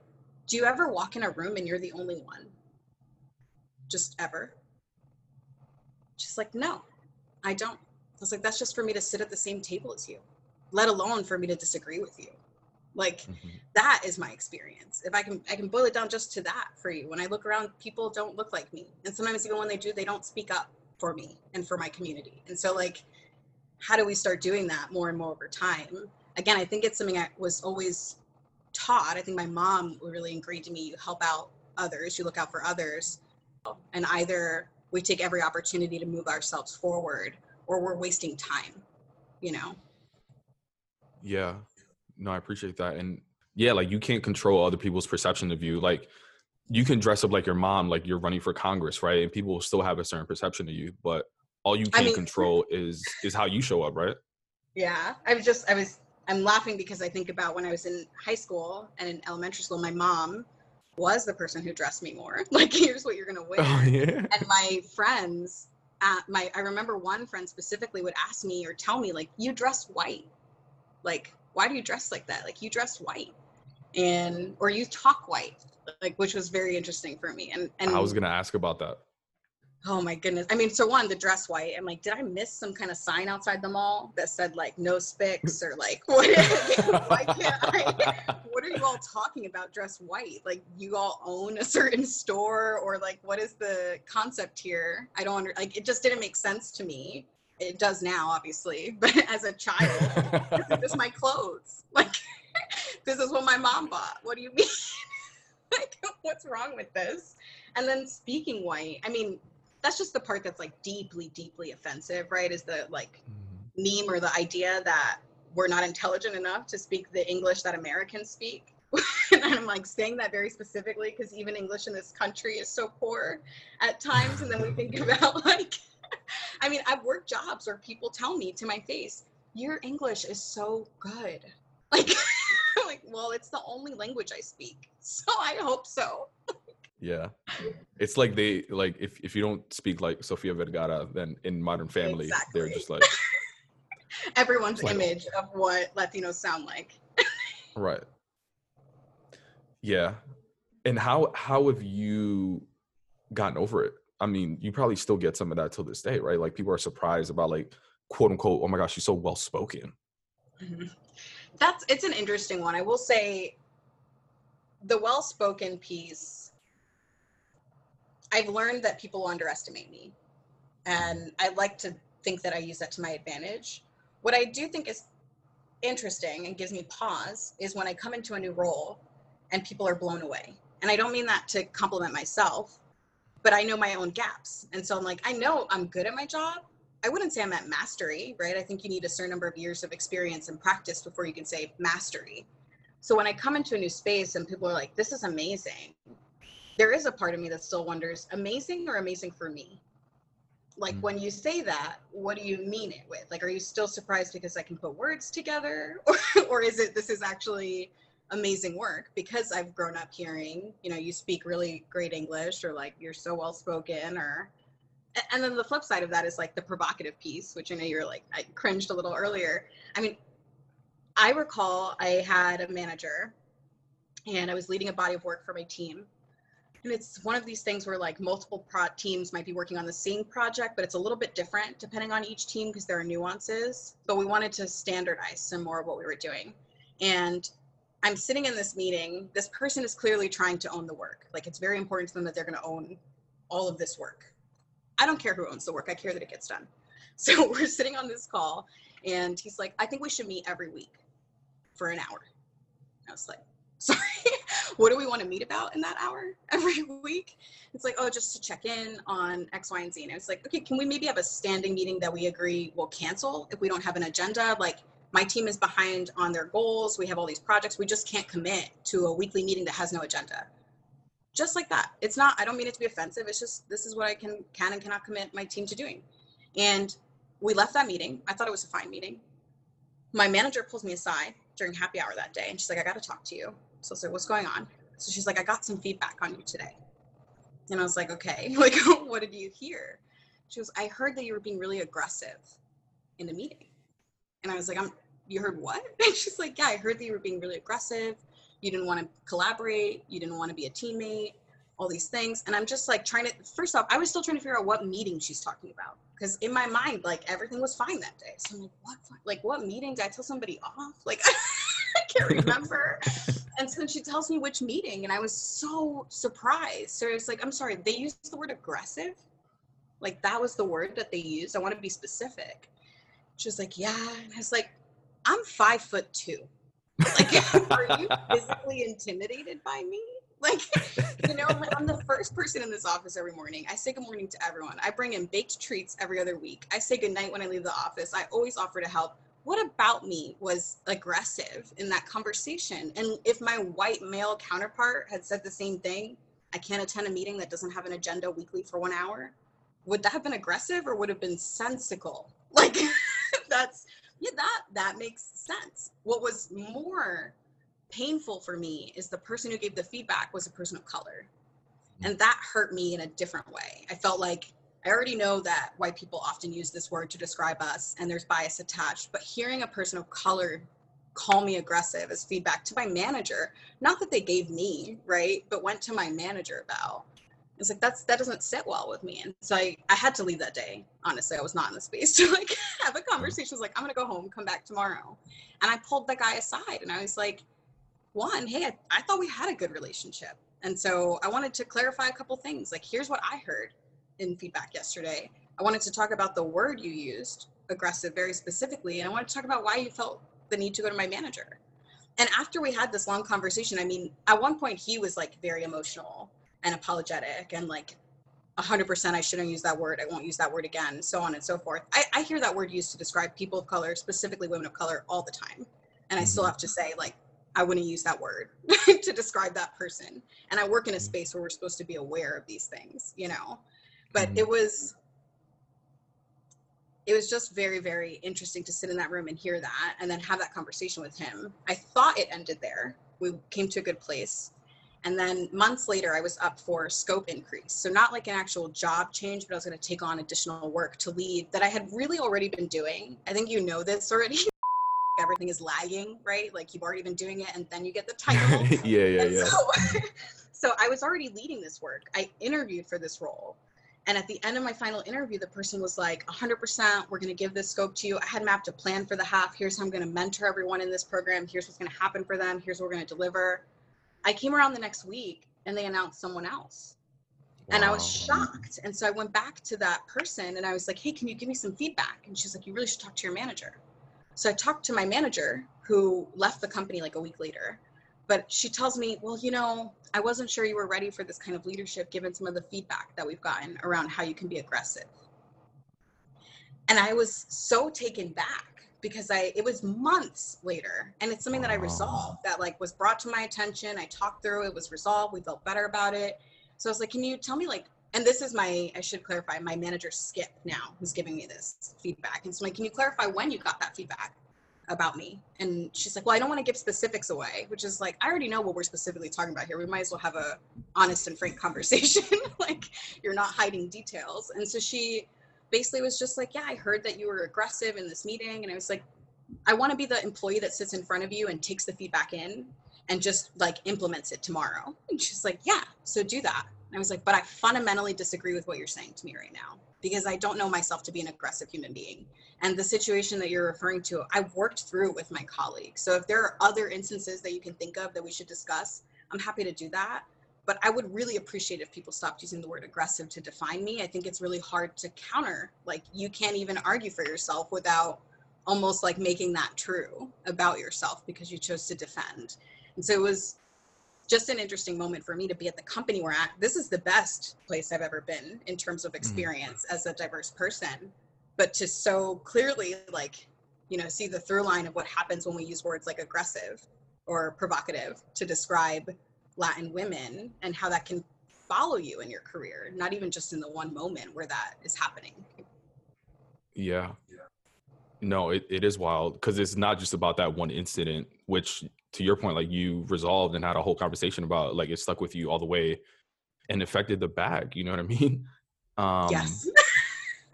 Do you ever walk in a room and you're the only one? Just ever? She's like, No, I don't. I was like, That's just for me to sit at the same table as you, let alone for me to disagree with you. Like, Mhm. that is my experience. If I can, I can boil it down just to that for you. When I look around, people don't look like me, and sometimes even when they do, they don't speak up for me and for my community. And so, like, how do we start doing that more and more over time? Again, I think it's something I was always taught. I think my mom really ingrained in me: you help out others, you look out for others, and either we take every opportunity to move ourselves forward, or we're wasting time. You know. Yeah, no, I appreciate that. And yeah, like you can't control other people's perception of you. Like you can dress up like your mom, like you're running for Congress, right? And people will still have a certain perception of you, but all you I can mean- control is is how you show up, right? Yeah, I was just I was I'm laughing because I think about when I was in high school and in elementary school, my mom was the person who dressed me more. Like, here's what you're gonna wear. Oh yeah. and my friends, uh, my I remember one friend specifically would ask me or tell me like, "You dress white. Like, why do you dress like that? Like, you dress white, and or you talk white." Like, which was very interesting for me. And and I was gonna ask about that. Oh my goodness. I mean, so one, the dress white. I'm like, did I miss some kind of sign outside the mall that said like no spics or like what why can't I what are you all talking about dress white? Like you all own a certain store or like what is the concept here? I don't under like it just didn't make sense to me. It does now, obviously, but as a child, this is just my clothes. Like this is what my mom bought. What do you mean? like what's wrong with this? And then speaking white, I mean, that's just the part that's like deeply, deeply offensive, right? Is the like mm-hmm. meme or the idea that we're not intelligent enough to speak the English that Americans speak. and I'm like saying that very specifically because even English in this country is so poor at times. And then we think about like, I mean, I've worked jobs where people tell me to my face, your English is so good. Like, like, well, it's the only language I speak. So I hope so. Yeah. It's like they like if if you don't speak like Sofia Vergara, then in Modern Family, they're just like Everyone's Like- image of what Latinos sound like. right. Yeah. And how how have you gotten over it? I mean, you probably still get some of that till this day, right? Like people are surprised about like quote unquote, oh my gosh, she's so well spoken. Mhm. That's it's an interesting one. I will say the well-spoken piece I've learned that people underestimate me. And I like to think that I use that to my advantage. What I do think is interesting and gives me pause is when I come into a new role and people are blown away. And I don't mean that to compliment myself, but I know my own gaps. And so I'm like, I know I'm good at my job. I wouldn't say I'm at mastery, right? I think you need a certain number of years of experience and practice before you can say mastery. So when I come into a new space and people are like, this is amazing, there is a part of me that still wonders, amazing or amazing for me? Like Mm. when you say that, what do you mean it with? Like, are you still surprised because I can put words together? Or, or is it this is actually amazing work because I've grown up hearing, you know, you speak really great English or like you're so well spoken or and then the flip side of that is like the provocative piece, which I know you're like I cringed a little earlier. I mean, I recall I had a manager and I was leading a body of work for my team. And it's one of these things where like multiple pro- teams might be working on the same project, but it's a little bit different depending on each team because there are nuances. But we wanted to standardize some more of what we were doing. And I'm sitting in this meeting. This person is clearly trying to own the work. Like it's very important to them that they're going to own all of this work. I don't care who owns the work. I care that it gets done. So we're sitting on this call, and he's like, I think we should meet every week for an hour. I was like, sorry, what do we want to meet about in that hour every week? It's like, oh, just to check in on X, Y, and Z. And it's like, okay, can we maybe have a standing meeting that we agree will cancel if we don't have an agenda? Like, my team is behind on their goals. We have all these projects. We just can't commit to a weekly meeting that has no agenda. Just like that. It's not, I don't mean it to be offensive. It's just, this is what I can, can and cannot commit my team to doing. And we left that meeting. I thought it was a fine meeting. My manager pulls me aside during happy hour that day and she's like, I got to talk to you. So I was like, what's going on? So she's like, I got some feedback on you today. And I was like, okay, like, what did you hear? She goes, I heard that you were being really aggressive in the meeting. And I was like, I'm, you heard what? And she's like, yeah, I heard that you were being really aggressive. You didn't want to collaborate. You didn't want to be a teammate, all these things. And I'm just like trying to, first off, I was still trying to figure out what meeting she's talking about. Because in my mind, like everything was fine that day. So I'm like, what, like what meeting? Did I tell somebody off? Like, I can't remember. And so she tells me which meeting. And I was so surprised. So it's like, I'm sorry, they used the word aggressive. Like that was the word that they used. I want to be specific. She was like, yeah. And I was like, I'm five foot two. Like, are you physically intimidated by me? Like, you know, I'm the first person in this office every morning. I say good morning to everyone. I bring in baked treats every other week. I say good night when I leave the office. I always offer to help what about me was aggressive in that conversation? And if my white male counterpart had said the same thing, I can't attend a meeting that doesn't have an agenda weekly for one hour, would that have been aggressive or would have been sensical? Like that's yeah, that that makes sense. What was more painful for me is the person who gave the feedback was a person of color. And that hurt me in a different way. I felt like I already know that white people often use this word to describe us and there's bias attached, but hearing a person of color call me aggressive as feedback to my manager, not that they gave me, right, but went to my manager about. It's like that's that doesn't sit well with me. And so I, I had to leave that day. Honestly, I was not in the space to like have a mm-hmm. conversation. I was like, I'm gonna go home, come back tomorrow. And I pulled that guy aside and I was like, one, hey, I, I thought we had a good relationship. And so I wanted to clarify a couple things. Like, here's what I heard in feedback yesterday. I wanted to talk about the word you used, aggressive, very specifically. And I wanted to talk about why you felt the need to go to my manager. And after we had this long conversation, I mean, at one point he was like very emotional and apologetic and like 100% I shouldn't use that word. I won't use that word again, so on and so forth. I, I hear that word used to describe people of color, specifically women of color, all the time. And I still mm-hmm. have to say, like, I wouldn't use that word to describe that person. And I work in a mm-hmm. space where we're supposed to be aware of these things, you know. But mm-hmm. it was it was just very very interesting to sit in that room and hear that and then have that conversation with him. I thought it ended there. We came to a good place. And then months later, I was up for scope increase. So, not like an actual job change, but I was going to take on additional work to lead that I had really already been doing. I think you know this already. everything is lagging, right? Like you've already been doing it and then you get the title. yeah, yeah, and yeah. So, so I was already leading this work. I interviewed for this role. And at the end of my final interview, the person was like, 100%, we're going to give this scope to you. I had mapped a plan for the half. Here's how I'm going to mentor everyone in this program. Here's what's going to happen for them. Here's what we're going to deliver. I came around the next week and they announced someone else. Wow. And I was shocked. And so I went back to that person and I was like, hey, can you give me some feedback? And she's like, you really should talk to your manager. So I talked to my manager who left the company like a week later. But she tells me, well, you know, I wasn't sure you were ready for this kind of leadership given some of the feedback that we've gotten around how you can be aggressive. And I was so taken back because I it was months later and it's something that I resolved that like was brought to my attention. I talked through it, was resolved, we felt better about it. So I was like, can you tell me like and this is my i should clarify my manager skip now who's giving me this feedback and so I'm like can you clarify when you got that feedback about me. And she's like well i don't want to give specifics away which is like i already know what we're specifically talking about here. We might as well have a honest and frank conversation. Like you're not hiding details. And so she basically was just like yeah i heard that you were aggressive in this meeting. And i was like i want to be the employee that sits in front of you and takes the feedback in and just like implements it tomorrow. And she's like yeah so do that I was like, but I fundamentally disagree with what you're saying to me right now because I don't know myself to be an aggressive human being. And the situation that you're referring to, I've worked through with my colleagues. So if there are other instances that you can think of that we should discuss, I'm happy to do that. But I would really appreciate if people stopped using the word aggressive to define me. I think it's really hard to counter. Like you can't even argue for yourself without almost like making that true about yourself because you chose to defend. And so it was just an interesting moment for me to be at the company we're at. This is the best place I've ever been in terms of mm. experience mm. as a diverse person. But to so clearly, like, you know, see the through line of what happens when we use words like aggressive or provocative to describe Latin women and how that can follow you in your career, not even just in the one moment where that is happening. Yeah. No, it, it is wild because it's not just about that one incident, which to your point, like you resolved and had a whole conversation about like it stuck with you all the way and affected the bag. You know what I mean? Um, yes.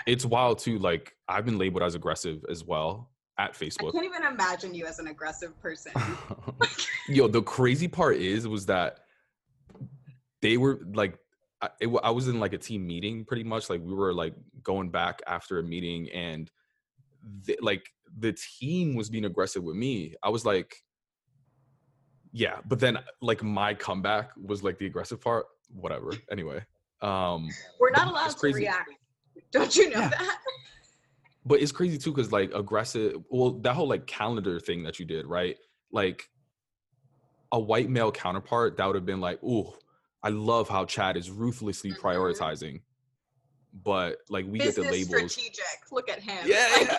it's wild too. Like I've been labeled as aggressive as well at Facebook. I can't even imagine you as an aggressive person. Yo, the crazy part is was that they were like, I, it, I was in like a team meeting pretty much. Like we were like going back after a meeting and like the team was being aggressive with me. I was like, yeah but then like my comeback was like the aggressive part whatever anyway um we're not allowed to react don't you know yeah. that but it's crazy too because like aggressive well that whole like calendar thing that you did right like a white male counterpart that would have been like oh i love how chad is ruthlessly mm-hmm. prioritizing but like we Business get the labels strategic look at him yeah yeah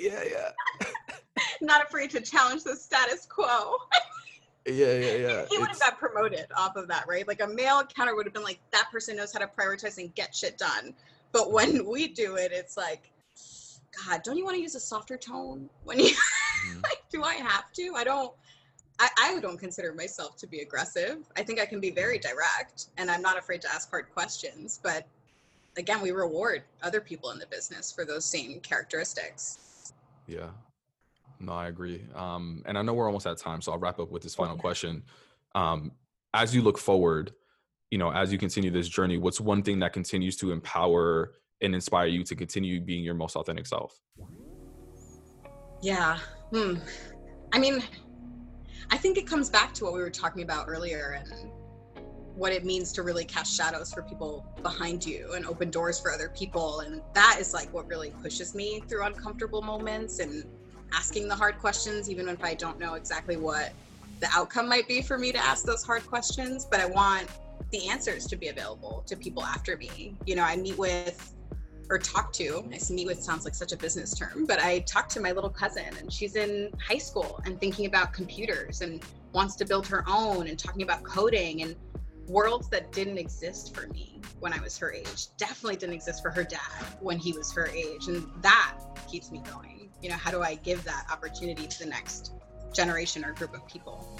yeah, yeah. not afraid to challenge the status quo. yeah, yeah, yeah. he would have got promoted off of that, right? Like a male counter would have been like, that person knows how to prioritize and get shit done. But when we do it, it's like, God, don't you want to use a softer tone when you Mhm. like, do I have to? I don't I, I don't consider myself to be aggressive. I think I can be very direct and I'm not afraid to ask hard questions. But again, we reward other people in the business for those same characteristics. Yeah. No, I agree. Um, and I know we're almost at time, so I'll wrap up with this final Okay. question. Um, as you look forward, you know, as you continue this journey, what's one thing that continues to empower and inspire you to continue being your most authentic self? Yeah. Hmm. I mean, I think it comes back to what we were talking about earlier and what it means to really cast shadows for people behind you and open doors for other people. And that is like what really pushes me through uncomfortable moments and asking the hard questions, even if I don't know exactly what the outcome might be for me to ask those hard questions. But I want the answers to be available to people after me. You know, I meet with or talk to. I meet with sounds like such a business term, but I talked to my little cousin and she's in high school and thinking about computers and wants to build her own and talking about coding and worlds that didn't exist for me when I was her age. Definitely didn't exist for her dad when he was her age. And that keeps me going. You know, how do I give that opportunity to the next generation or group of people?